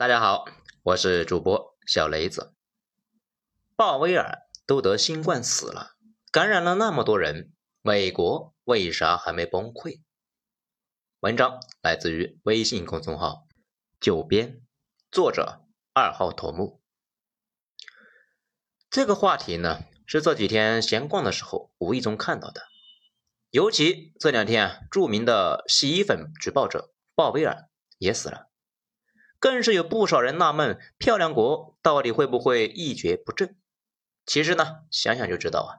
大家好，我是主播小雷子。鲍威尔都得新冠死了，感染了那么多人，美国为啥还没崩溃？文章来自于微信公众号“九编”，作者二号头目。这个话题呢，是这几天闲逛的时候无意中看到的。尤其这两天啊，著名的洗衣粉举报者鲍威尔也死了。更是有不少人纳闷，漂亮国到底会不会一蹶不振？其实呢，想想就知道啊，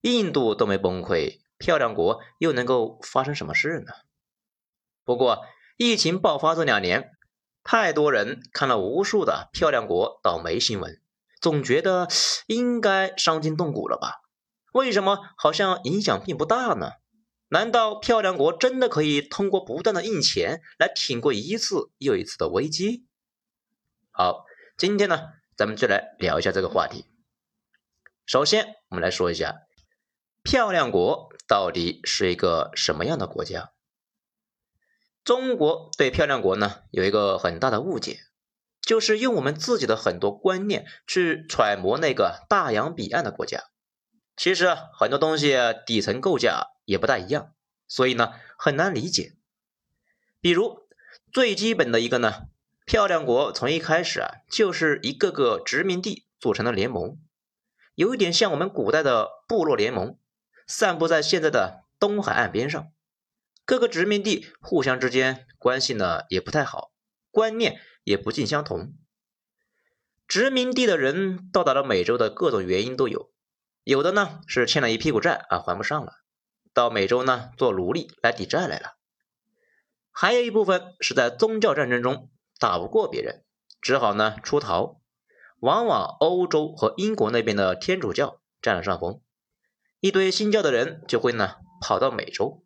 印度都没崩溃，漂亮国又能够发生什么事呢？不过，疫情爆发这两年，太多人看了无数的漂亮国倒霉新闻，总觉得应该伤筋动骨了吧？为什么好像影响并不大呢？难道漂亮国真的可以通过不断的印钱来挺过一次又一次的危机？好，今天呢，咱们就来聊一下这个话题。首先，我们来说一下漂亮国到底是一个什么样的国家。中国对漂亮国呢有一个很大的误解，就是用我们自己的很多观念去揣摩那个大洋彼岸的国家。其实很多东西底层构架。也不大一样，所以呢很难理解。比如最基本的一个呢，漂亮国从一开始啊就是一个个殖民地组成的联盟，有一点像我们古代的部落联盟，散布在现在的东海岸边上。各个殖民地互相之间关系呢也不太好，观念也不尽相同。殖民地的人到达了美洲的各种原因都有，有的呢是欠了一屁股债啊还不上了。到美洲呢做奴隶来抵债来了，还有一部分是在宗教战争中打不过别人，只好呢出逃，往往欧洲和英国那边的天主教占了上风，一堆新教的人就会呢跑到美洲，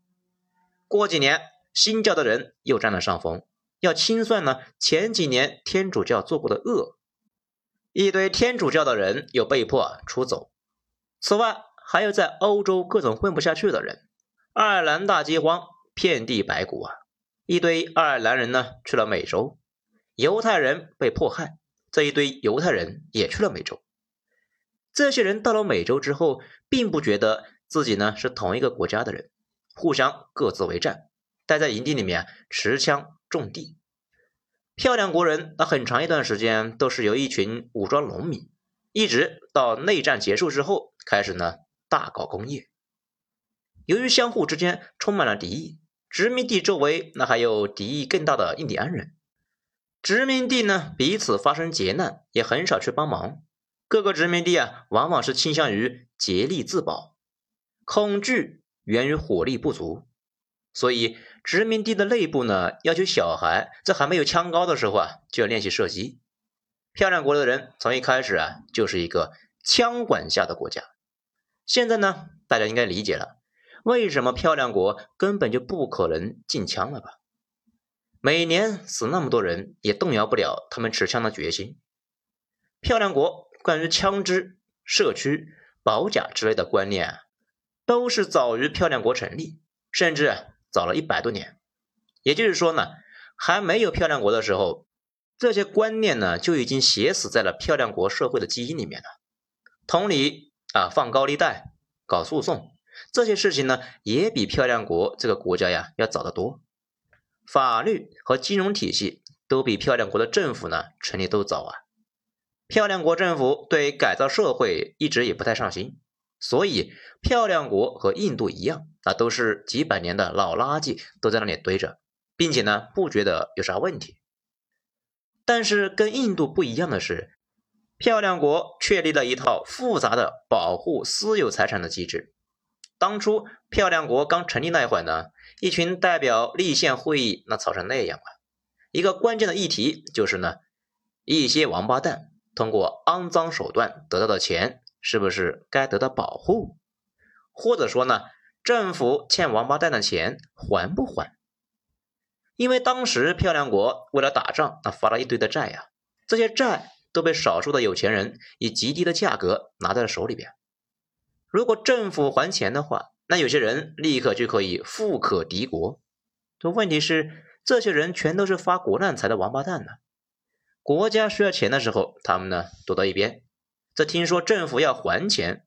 过几年新教的人又占了上风，要清算呢前几年天主教做过的恶，一堆天主教的人又被迫出走，此外。还有在欧洲各种混不下去的人，爱尔兰大饥荒，遍地白骨啊！一堆爱尔兰人呢去了美洲，犹太人被迫害，这一堆犹太人也去了美洲。这些人到了美洲之后，并不觉得自己呢是同一个国家的人，互相各自为战，待在营地里面持枪种地。漂亮国人那很长一段时间都是由一群武装农民，一直到内战结束之后，开始呢。大搞工业，由于相互之间充满了敌意，殖民地周围那还有敌意更大的印第安人。殖民地呢彼此发生劫难，也很少去帮忙。各个殖民地啊，往往是倾向于竭力自保。恐惧源于火力不足，所以殖民地的内部呢，要求小孩在还没有枪高的时候啊，就要练习射击。漂亮国的人从一开始啊，就是一个枪管下的国家。现在呢，大家应该理解了，为什么漂亮国根本就不可能禁枪了吧？每年死那么多人，也动摇不了他们持枪的决心。漂亮国关于枪支、社区、保甲之类的观念啊，都是早于漂亮国成立，甚至早了一百多年。也就是说呢，还没有漂亮国的时候，这些观念呢就已经写死在了漂亮国社会的基因里面了。同理。啊，放高利贷、搞诉讼这些事情呢，也比漂亮国这个国家呀要早得多。法律和金融体系都比漂亮国的政府呢成立都早啊。漂亮国政府对改造社会一直也不太上心，所以漂亮国和印度一样，那都是几百年的老垃圾都在那里堆着，并且呢不觉得有啥问题。但是跟印度不一样的是。漂亮国确立了一套复杂的保护私有财产的机制。当初漂亮国刚成立那会儿呢，一群代表立宪会议那吵成那样啊。一个关键的议题就是呢，一些王八蛋通过肮脏手段得到的钱是不是该得到保护？或者说呢，政府欠王八蛋的钱还不还？因为当时漂亮国为了打仗，那发了一堆的债呀，这些债。都被少数的有钱人以极低的价格拿在了手里边。如果政府还钱的话，那有些人立刻就可以富可敌国。这问题是，这些人全都是发国难财的王八蛋呢。国家需要钱的时候，他们呢躲到一边；这听说政府要还钱，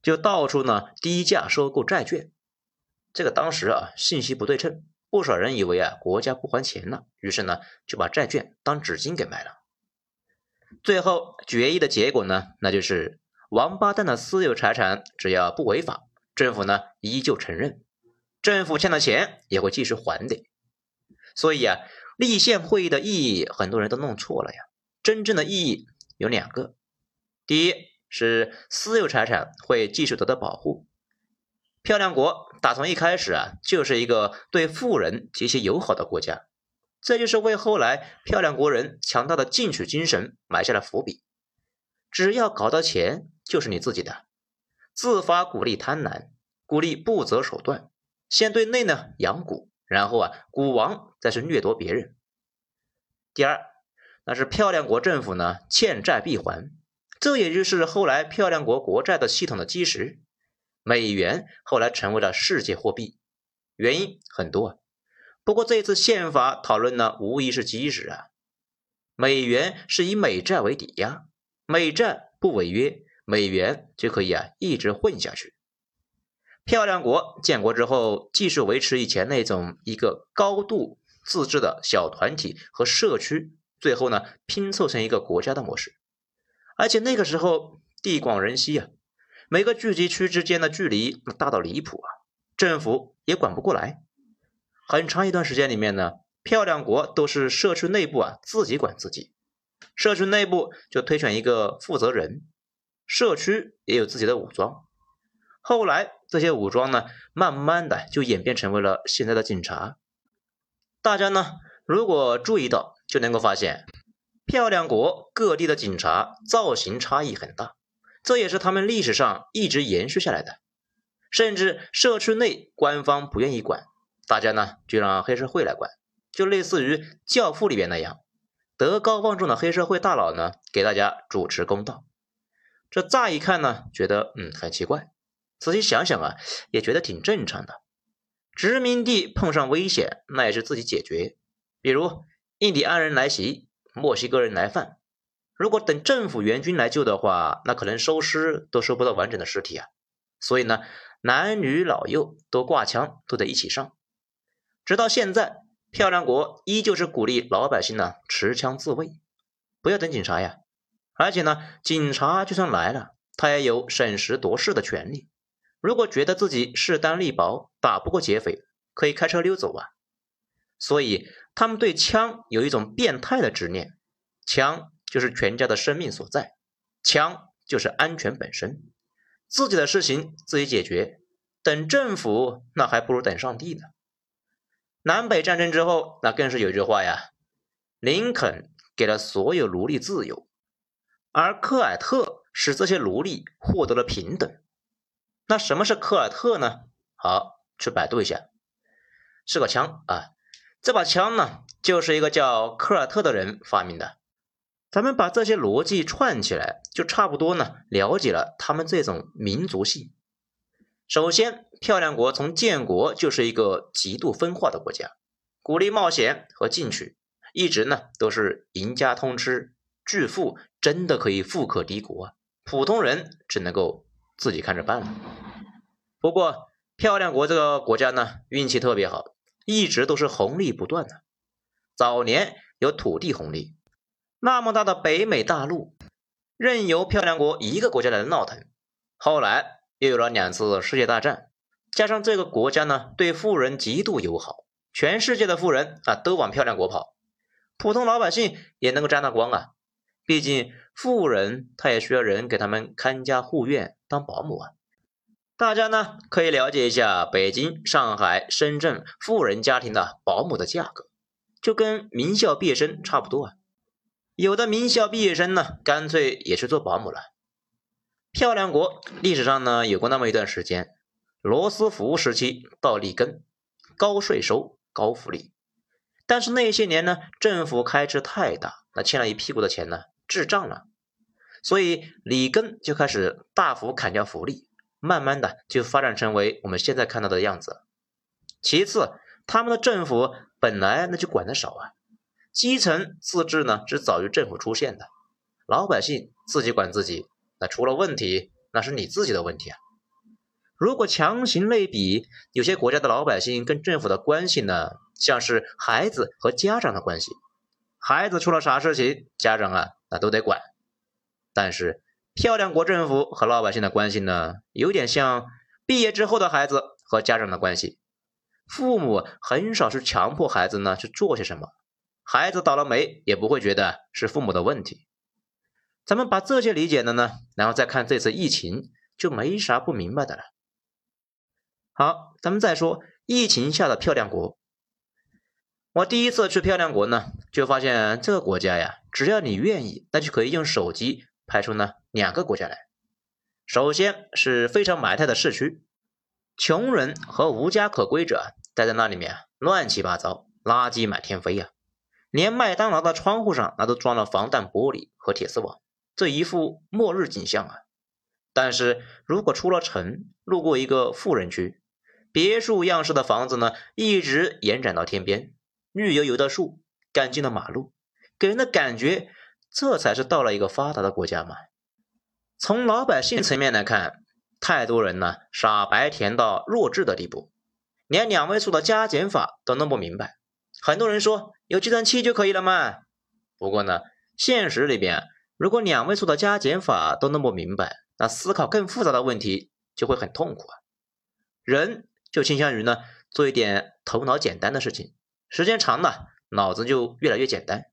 就到处呢低价收购债券。这个当时啊信息不对称，不少人以为啊国家不还钱了，于是呢就把债券当纸巾给卖了。最后决议的结果呢，那就是王八蛋的私有财产只要不违法，政府呢依旧承认，政府欠的钱也会继续还的。所以啊，立宪会议的意义很多人都弄错了呀。真正的意义有两个：第一是私有财产会继续得到保护。漂亮国打从一开始啊，就是一个对富人极其友好的国家，这就是为后来漂亮国人强大的进取精神埋下了伏笔。只要搞到钱，就是你自己的。自发鼓励贪婪，鼓励不择手段，先对内呢养蛊，然后啊，蛊王再是掠夺别人。第二，那是漂亮国政府呢欠债必还，这也就是后来漂亮国国债的系统的基石。美元后来成为了世界货币，原因很多啊。不过这次宪法讨论呢，无疑是基石啊。美元是以美债为抵押，美债不违约，美元就可以啊一直混下去。漂亮国建国之后，继续维持以前那种一个高度自治的小团体和社区，最后呢拼凑成一个国家的模式。而且那个时候地广人稀啊。每个聚集区之间的距离大到离谱啊，政府也管不过来。很长一段时间里面呢，漂亮国都是社区内部啊自己管自己，社区内部就推选一个负责人，社区也有自己的武装。后来这些武装呢，慢慢的就演变成为了现在的警察。大家呢，如果注意到，就能够发现，漂亮国各地的警察造型差异很大。这也是他们历史上一直延续下来的，甚至社区内官方不愿意管，大家呢就让黑社会来管，就类似于《教父》里边那样，德高望重的黑社会大佬呢给大家主持公道。这乍一看呢觉得嗯很奇怪，仔细想想啊也觉得挺正常的。殖民地碰上危险那也是自己解决，比如印第安人来袭，墨西哥人来犯。如果等政府援军来救的话，那可能收尸都收不到完整的尸体啊！所以呢，男女老幼都挂枪，都得一起上。直到现在，漂亮国依旧是鼓励老百姓呢持枪自卫，不要等警察呀。而且呢，警察就算来了，他也有审时度势的权利。如果觉得自己势单力薄，打不过劫匪，可以开车溜走啊。所以他们对枪有一种变态的执念，枪。就是全家的生命所在，枪就是安全本身，自己的事情自己解决，等政府那还不如等上帝呢。南北战争之后，那更是有句话呀：林肯给了所有奴隶自由，而科尔特使这些奴隶获得了平等。那什么是科尔特呢？好，去百度一下，是个枪啊。这把枪呢，就是一个叫科尔特的人发明的。咱们把这些逻辑串起来，就差不多呢，了解了他们这种民族性。首先，漂亮国从建国就是一个极度分化的国家，鼓励冒险和进取，一直呢都是赢家通吃，巨富真的可以富可敌国啊，普通人只能够自己看着办了。不过，漂亮国这个国家呢，运气特别好，一直都是红利不断的。早年有土地红利。那么大的北美大陆，任由漂亮国一个国家来闹腾。后来又有了两次世界大战，加上这个国家呢对富人极度友好，全世界的富人啊都往漂亮国跑，普通老百姓也能够沾到光啊。毕竟富人他也需要人给他们看家护院当保姆啊。大家呢可以了解一下北京、上海、深圳富人家庭的保姆的价格，就跟名校毕业生差不多啊。有的名校毕业生呢，干脆也去做保姆了。漂亮国历史上呢，有过那么一段时间，罗斯福时期到里根，高税收、高福利。但是那些年呢，政府开支太大，那欠了一屁股的钱呢，滞胀了。所以里根就开始大幅砍掉福利，慢慢的就发展成为我们现在看到的样子。其次，他们的政府本来那就管的少啊。基层自治呢是早于政府出现的，老百姓自己管自己，那出了问题那是你自己的问题啊。如果强行类比，有些国家的老百姓跟政府的关系呢，像是孩子和家长的关系，孩子出了啥事情，家长啊那都得管。但是漂亮国政府和老百姓的关系呢，有点像毕业之后的孩子和家长的关系，父母很少是强迫孩子呢去做些什么。孩子倒了霉也不会觉得是父母的问题。咱们把这些理解了呢，然后再看这次疫情，就没啥不明白的了。好，咱们再说疫情下的漂亮国。我第一次去漂亮国呢，就发现这个国家呀，只要你愿意，那就可以用手机拍出呢两个国家来。首先是非常埋汰的市区，穷人和无家可归者待在那里面乱七八糟，垃圾满天飞呀。连麦当劳的窗户上，那都装了防弹玻璃和铁丝网，这一副末日景象啊！但是如果出了城，路过一个富人区，别墅样式的房子呢，一直延展到天边，绿油油的树，干净的马路，给人的感觉，这才是到了一个发达的国家嘛。从老百姓层面来看，太多人呢傻白甜到弱智的地步，连两位数的加减法都弄不明白。很多人说有计算器就可以了嘛。不过呢，现实里边，如果两位数的加减法都弄不明白，那思考更复杂的问题就会很痛苦啊。人就倾向于呢做一点头脑简单的事情，时间长了，脑子就越来越简单。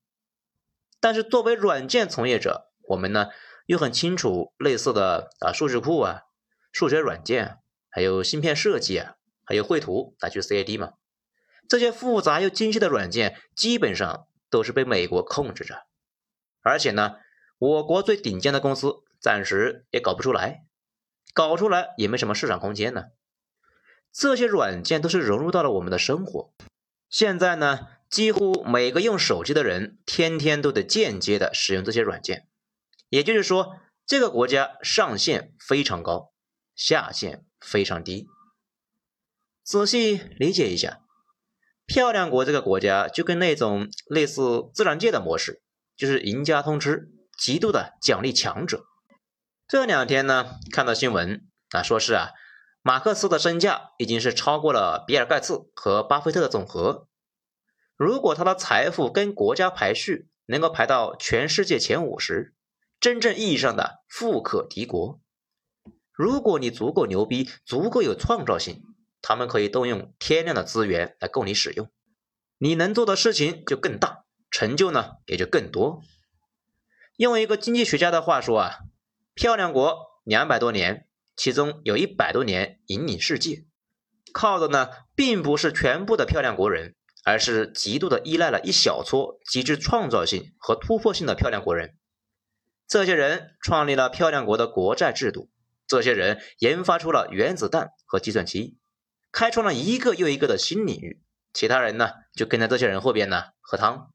但是作为软件从业者，我们呢又很清楚类似的啊数据库啊、数学软件，还有芯片设计啊，还有绘图来去 CAD 嘛。这些复杂又精细的软件基本上都是被美国控制着，而且呢，我国最顶尖的公司暂时也搞不出来，搞出来也没什么市场空间呢。这些软件都是融入到了我们的生活，现在呢，几乎每个用手机的人天天都得间接的使用这些软件，也就是说，这个国家上限非常高，下限非常低。仔细理解一下。漂亮国这个国家就跟那种类似自然界的模式，就是赢家通吃，极度的奖励强者。这两天呢，看到新闻啊，说是啊，马克思的身价已经是超过了比尔盖茨和巴菲特的总和。如果他的财富跟国家排序能够排到全世界前五十，真正意义上的富可敌国。如果你足够牛逼，足够有创造性。他们可以动用天量的资源来供你使用，你能做的事情就更大，成就呢也就更多。用一个经济学家的话说啊，漂亮国两百多年，其中有一百多年引领世界，靠的呢并不是全部的漂亮国人，而是极度的依赖了一小撮极具创造性和突破性的漂亮国人。这些人创立了漂亮国的国债制度，这些人研发出了原子弹和计算机。开创了一个又一个的新领域，其他人呢就跟在这些人后边呢喝汤。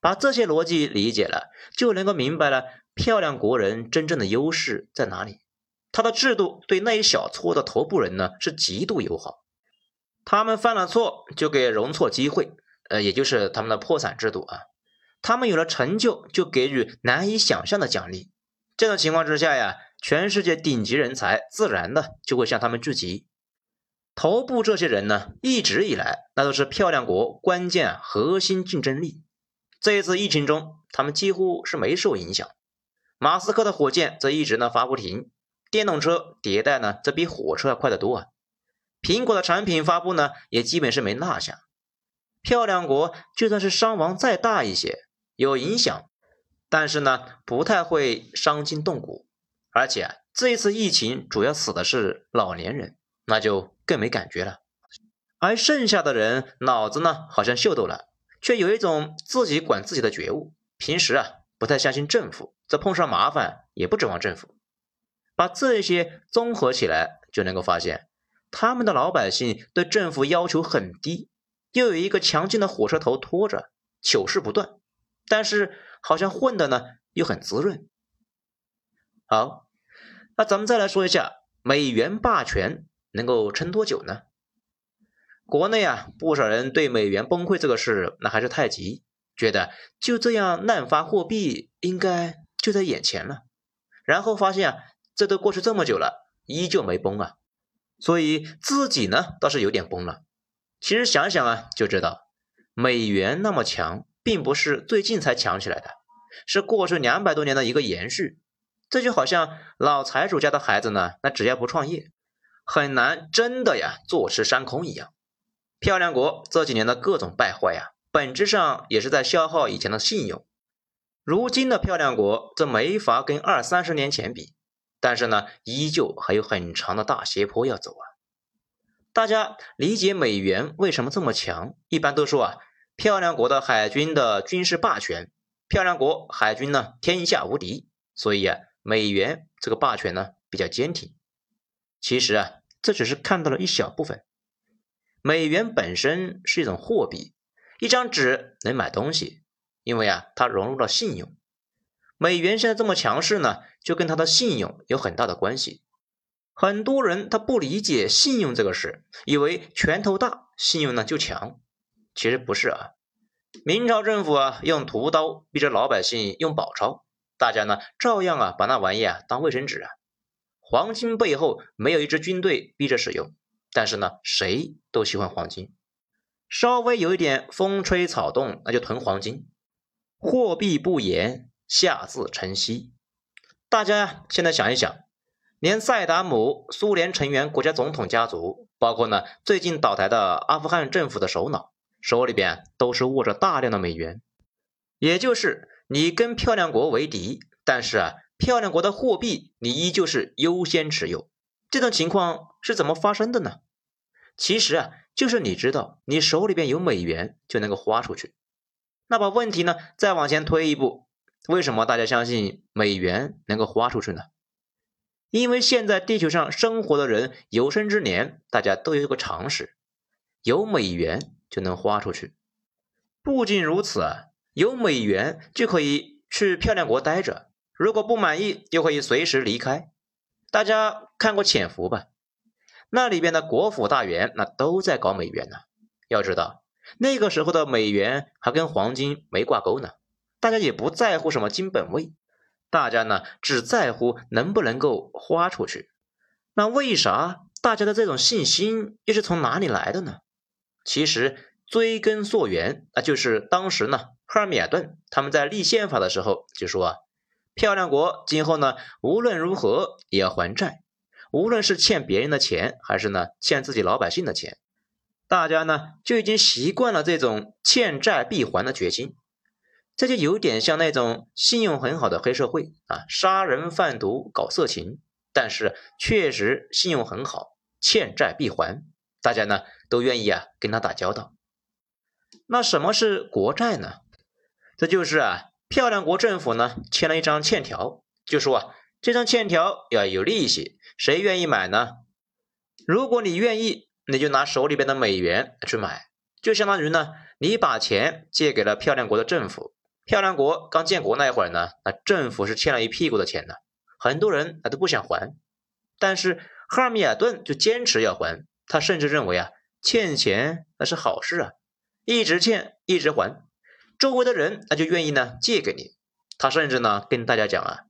把这些逻辑理解了，就能够明白了漂亮国人真正的优势在哪里。他的制度对那一小撮的头部人呢是极度友好，他们犯了错就给容错机会，呃，也就是他们的破产制度啊。他们有了成就就给予难以想象的奖励。这种情况之下呀，全世界顶级人才自然的就会向他们聚集。头部这些人呢，一直以来那都是漂亮国关键核心竞争力。这一次疫情中，他们几乎是没受影响。马斯克的火箭则一直呢发不停，电动车迭代呢则比火车要快得多啊。苹果的产品发布呢也基本是没落下。漂亮国就算是伤亡再大一些，有影响，但是呢不太会伤筋动骨。而且这一次疫情主要死的是老年人，那就。更没感觉了，而剩下的人脑子呢好像秀逗了，却有一种自己管自己的觉悟。平时啊不太相信政府，这碰上麻烦也不指望政府。把这些综合起来，就能够发现，他们的老百姓对政府要求很低，又有一个强劲的火车头拖着，糗事不断。但是好像混的呢又很滋润。好，那咱们再来说一下美元霸权。能够撑多久呢？国内啊，不少人对美元崩溃这个事那还是太急，觉得就这样滥发货币应该就在眼前了，然后发现啊，这都过去这么久了，依旧没崩啊，所以自己呢倒是有点崩了。其实想想啊，就知道美元那么强，并不是最近才强起来的，是过去两百多年的一个延续。这就好像老财主家的孩子呢，那只要不创业，很难真的呀坐吃山空一样。漂亮国这几年的各种败坏呀。本质上也是在消耗以前的信用。如今的漂亮国，这没法跟二三十年前比，但是呢，依旧还有很长的大斜坡要走啊。大家理解美元为什么这么强，一般都说啊，漂亮国的海军的军事霸权，漂亮国海军呢天下无敌，所以啊，美元这个霸权呢比较坚挺。其实啊，这只是看到了一小部分，美元本身是一种货币。一张纸能买东西，因为啊，它融入了信用。美元现在这么强势呢，就跟它的信用有很大的关系。很多人他不理解信用这个事，以为拳头大，信用呢就强。其实不是啊。明朝政府啊，用屠刀逼着老百姓用宝钞，大家呢照样啊把那玩意啊当卫生纸啊。黄金背后没有一支军队逼着使用，但是呢，谁都喜欢黄金。稍微有一点风吹草动，那就囤黄金。货币不言，下自成蹊。大家，现在想一想，连萨达姆苏联成员国家总统家族，包括呢最近倒台的阿富汗政府的首脑，手里边都是握着大量的美元。也就是你跟漂亮国为敌，但是啊，漂亮国的货币你依旧是优先持有。这种情况是怎么发生的呢？其实啊。就是你知道你手里边有美元就能够花出去，那把问题呢再往前推一步，为什么大家相信美元能够花出去呢？因为现在地球上生活的人有生之年，大家都有一个常识，有美元就能花出去。不仅如此，有美元就可以去漂亮国待着，如果不满意就可以随时离开。大家看过《潜伏》吧？那里边的国府大员那都在搞美元呢。要知道那个时候的美元还跟黄金没挂钩呢，大家也不在乎什么金本位，大家呢只在乎能不能够花出去。那为啥大家的这种信心又是从哪里来的呢？其实追根溯源那，就是当时呢赫尔米尔顿他们在立宪法的时候就说啊，漂亮国今后呢无论如何也要还债。无论是欠别人的钱，还是呢欠自己老百姓的钱，大家呢就已经习惯了这种欠债必还的决心。这就有点像那种信用很好的黑社会啊，杀人贩毒搞色情，但是确实信用很好，欠债必还，大家呢都愿意啊跟他打交道。那什么是国债呢？这就是啊漂亮国政府呢签了一张欠条，就说啊这张欠条要有利息。谁愿意买呢？如果你愿意，你就拿手里边的美元去买，就相当于呢，你把钱借给了漂亮国的政府。漂亮国刚建国那会儿呢，那政府是欠了一屁股的钱的，很多人啊都不想还。但是赫尔米尔顿就坚持要还，他甚至认为啊，欠钱那是好事啊，一直欠一直还，周围的人那就愿意呢借给你。他甚至呢跟大家讲啊。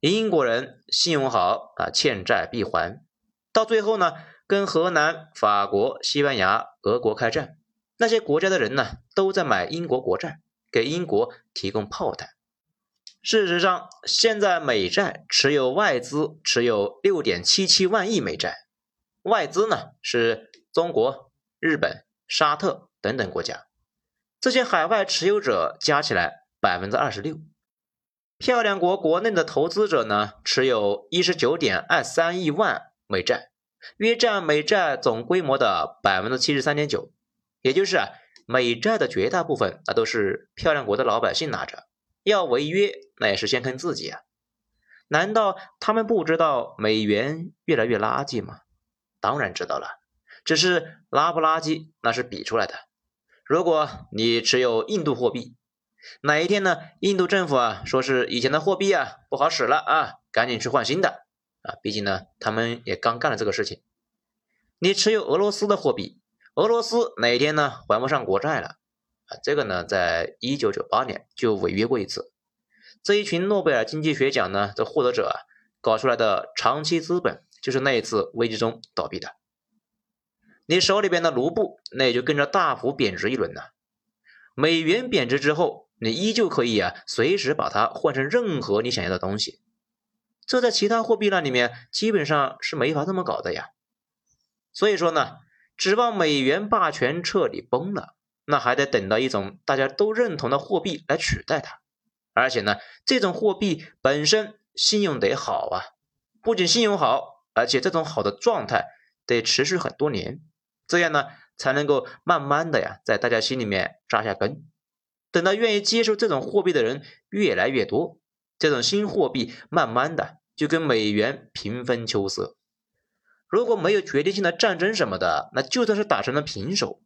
英国人信用好啊，欠债必还。到最后呢，跟荷兰、法国、西班牙、俄国开战，那些国家的人呢，都在买英国国债，给英国提供炮弹。事实上，现在美债持有外资持有六点七七万亿美债，外资呢是中国、日本、沙特等等国家，这些海外持有者加起来百分之二十六。漂亮国国内的投资者呢，持有一十九点二三亿万美债，约占美债总规模的百分之七十三点九。也就是，美债的绝大部分那都是漂亮国的老百姓拿着，要违约那也是先坑自己啊！难道他们不知道美元越来越垃圾吗？当然知道了，只是垃不垃圾那是比出来的。如果你持有印度货币，哪一天呢？印度政府啊，说是以前的货币啊不好使了啊，赶紧去换新的啊！毕竟呢，他们也刚干了这个事情。你持有俄罗斯的货币，俄罗斯哪天呢还不上国债了？啊，这个呢，在一九九八年就违约过一次。这一群诺贝尔经济学奖呢的获得者啊，搞出来的长期资本就是那一次危机中倒闭的。你手里边的卢布，那也就跟着大幅贬值一轮呢。美元贬值之后，你依旧可以啊，随时把它换成任何你想要的东西。这在其他货币那里面基本上是没法这么搞的呀。所以说呢，指望美元霸权彻底崩了，那还得等到一种大家都认同的货币来取代它。而且呢，这种货币本身信用得好啊，不仅信用好，而且这种好的状态得持续很多年。这样呢，才能够慢慢的呀，在大家心里面扎下根。等到愿意接受这种货币的人越来越多，这种新货币慢慢的就跟美元平分秋色。如果没有决定性的战争什么的，那就算是打成了平手，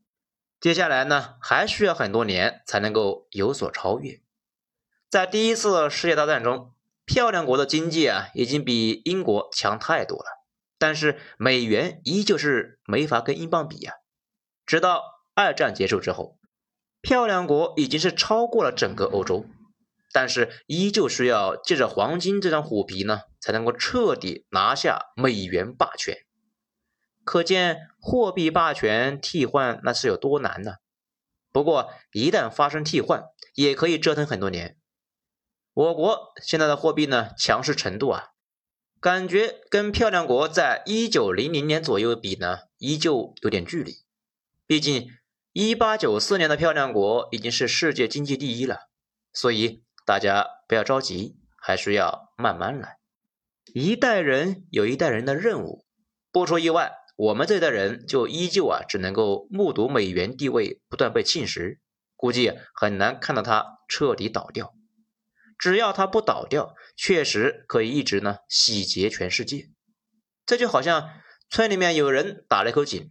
接下来呢，还需要很多年才能够有所超越。在第一次世界大战中，漂亮国的经济啊，已经比英国强太多了。但是美元依旧是没法跟英镑比呀。直到二战结束之后，漂亮国已经是超过了整个欧洲，但是依旧需要借着黄金这张虎皮呢，才能够彻底拿下美元霸权。可见货币霸权替换那是有多难呢？不过一旦发生替换，也可以折腾很多年。我国现在的货币呢，强势程度啊。感觉跟漂亮国在一九零零年左右比呢，依旧有点距离。毕竟一八九四年的漂亮国已经是世界经济第一了，所以大家不要着急，还需要慢慢来。一代人有一代人的任务，不出意外，我们这代人就依旧啊，只能够目睹美元地位不断被侵蚀，估计很难看到它彻底倒掉。只要它不倒掉，确实可以一直呢洗劫全世界。这就好像村里面有人打了一口井，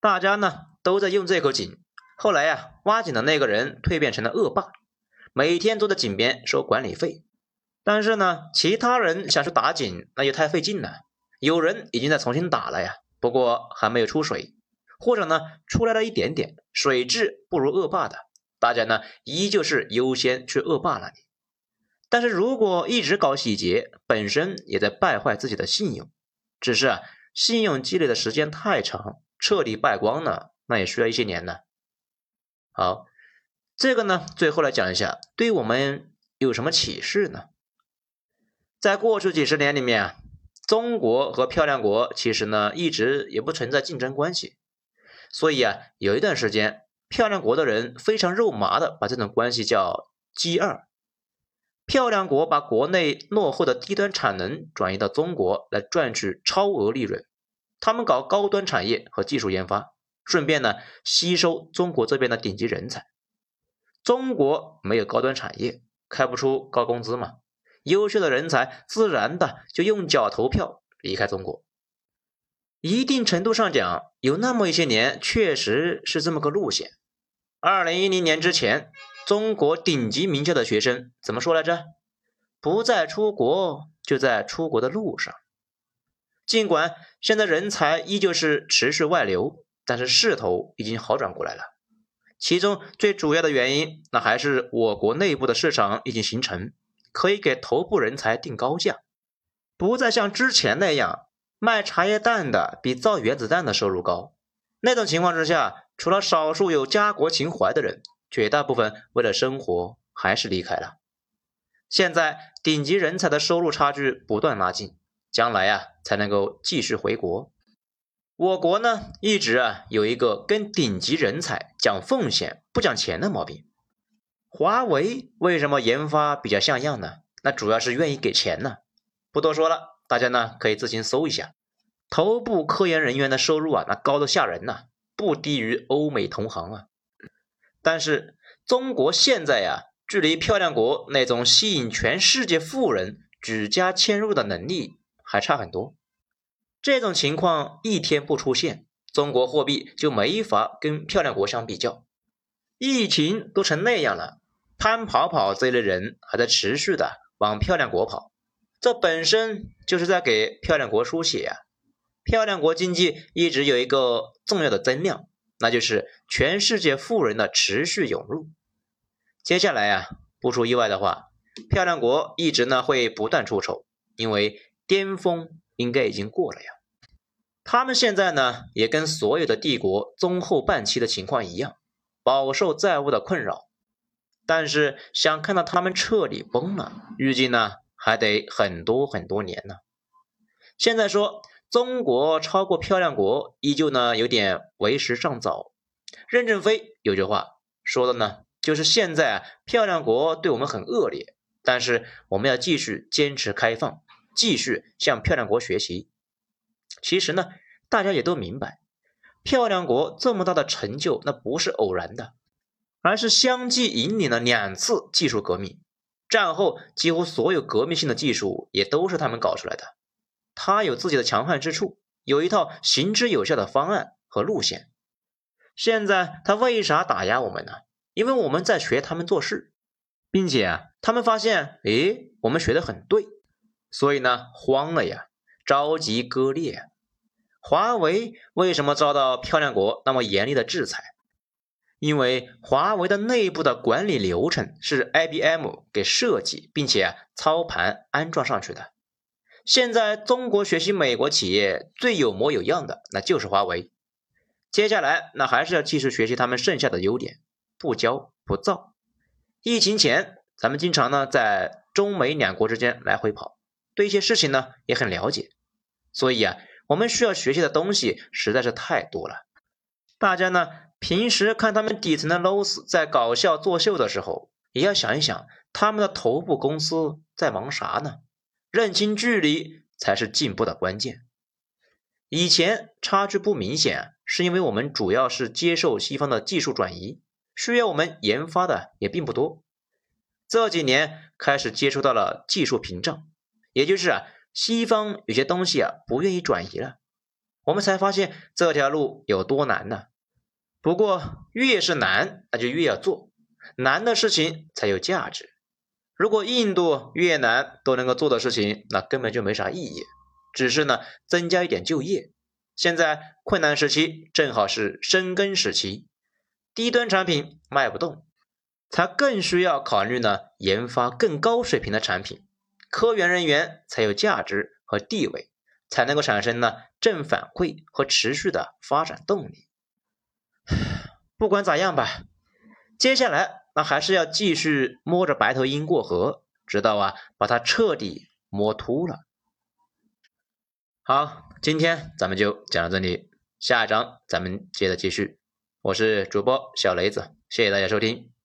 大家呢都在用这口井。后来呀，挖井的那个人蜕变成了恶霸，每天都在井边收管理费。但是呢，其他人想去打井，那就太费劲了。有人已经在重新打了呀，不过还没有出水，或者呢出来了一点点，水质不如恶霸的，大家呢依旧是优先去恶霸那里。但是如果一直搞洗劫，本身也在败坏自己的信用。只是啊，信用积累的时间太长，彻底败光了，那也需要一些年呢。好，这个呢，最后来讲一下，对我们有什么启示呢？在过去几十年里面啊，中国和漂亮国其实呢，一直也不存在竞争关系。所以啊，有一段时间，漂亮国的人非常肉麻的把这种关系叫“ G 二”。漂亮国把国内落后的低端产能转移到中国来赚取超额利润，他们搞高端产业和技术研发，顺便呢吸收中国这边的顶级人才。中国没有高端产业，开不出高工资嘛，优秀的人才自然的就用脚投票离开中国。一定程度上讲，有那么一些年确实是这么个路线。二零一零年之前。中国顶级名校的学生怎么说来着？不在出国，就在出国的路上。尽管现在人才依旧是持续外流，但是势头已经好转过来了。其中最主要的原因，那还是我国内部的市场已经形成，可以给头部人才定高价，不再像之前那样卖茶叶蛋的比造原子弹的收入高。那种情况之下，除了少数有家国情怀的人。绝大部分为了生活还是离开了。现在顶级人才的收入差距不断拉近，将来啊才能够继续回国。我国呢一直啊有一个跟顶级人才讲奉献不讲钱的毛病。华为为什么研发比较像样呢？那主要是愿意给钱呢。不多说了，大家呢可以自行搜一下，头部科研人员的收入啊那高的吓人呐，不低于欧美同行啊。但是中国现在呀，距离漂亮国那种吸引全世界富人举家迁入的能力还差很多。这种情况一天不出现，中国货币就没法跟漂亮国相比较。疫情都成那样了，潘跑跑这类人还在持续的往漂亮国跑，这本身就是在给漂亮国输血啊。漂亮国经济一直有一个重要的增量，那就是全世界富人的持续涌入。接下来啊，不出意外的话，漂亮国一直呢会不断出丑，因为巅峰应该已经过了呀。他们现在呢也跟所有的帝国中后半期的情况一样，饱受债务的困扰。但是想看到他们彻底崩了，预计呢还得很多很多年呢。现在说中国超过漂亮国，依旧呢有点为时尚早。任正非有句话说的呢。就是现在，漂亮国对我们很恶劣，但是我们要继续坚持开放，继续向漂亮国学习。其实呢，大家也都明白，漂亮国这么大的成就，那不是偶然的，而是相继引领了两次技术革命。战后几乎所有革命性的技术也都是他们搞出来的。他有自己的强悍之处，有一套行之有效的方案和路线。现在他为啥打压我们呢？因为我们在学他们做事，并且啊，他们发现，诶，我们学的很对，所以呢，慌了呀，着急割裂。华为为什么遭到漂亮国那么严厉的制裁？因为华为的内部的管理流程是 IBM 给设计并且操盘安装上去的。现在中国学习美国企业最有模有样的，那就是华为。接下来，那还是要继续学习他们剩下的优点。不骄不躁。疫情前，咱们经常呢在中美两国之间来回跑，对一些事情呢也很了解。所以啊，我们需要学习的东西实在是太多了。大家呢平时看他们底层的 loss 在搞笑作秀的时候，也要想一想他们的头部公司在忙啥呢？认清距离才是进步的关键。以前差距不明显，是因为我们主要是接受西方的技术转移。需要我们研发的也并不多，这几年开始接触到了技术屏障，也就是啊，西方有些东西啊不愿意转移了，我们才发现这条路有多难呢。不过越是难，那就越要做，难的事情才有价值。如果印度、越南都能够做的事情，那根本就没啥意义，只是呢增加一点就业。现在困难时期正好是生根时期。低端产品卖不动，才更需要考虑呢研发更高水平的产品，科研人员才有价值和地位，才能够产生呢正反馈和持续的发展动力。不管咋样吧，接下来那还是要继续摸着白头鹰过河，直到啊把它彻底摸秃了。好，今天咱们就讲到这里，下一章咱们接着继续。我是主播小雷子，谢谢大家收听。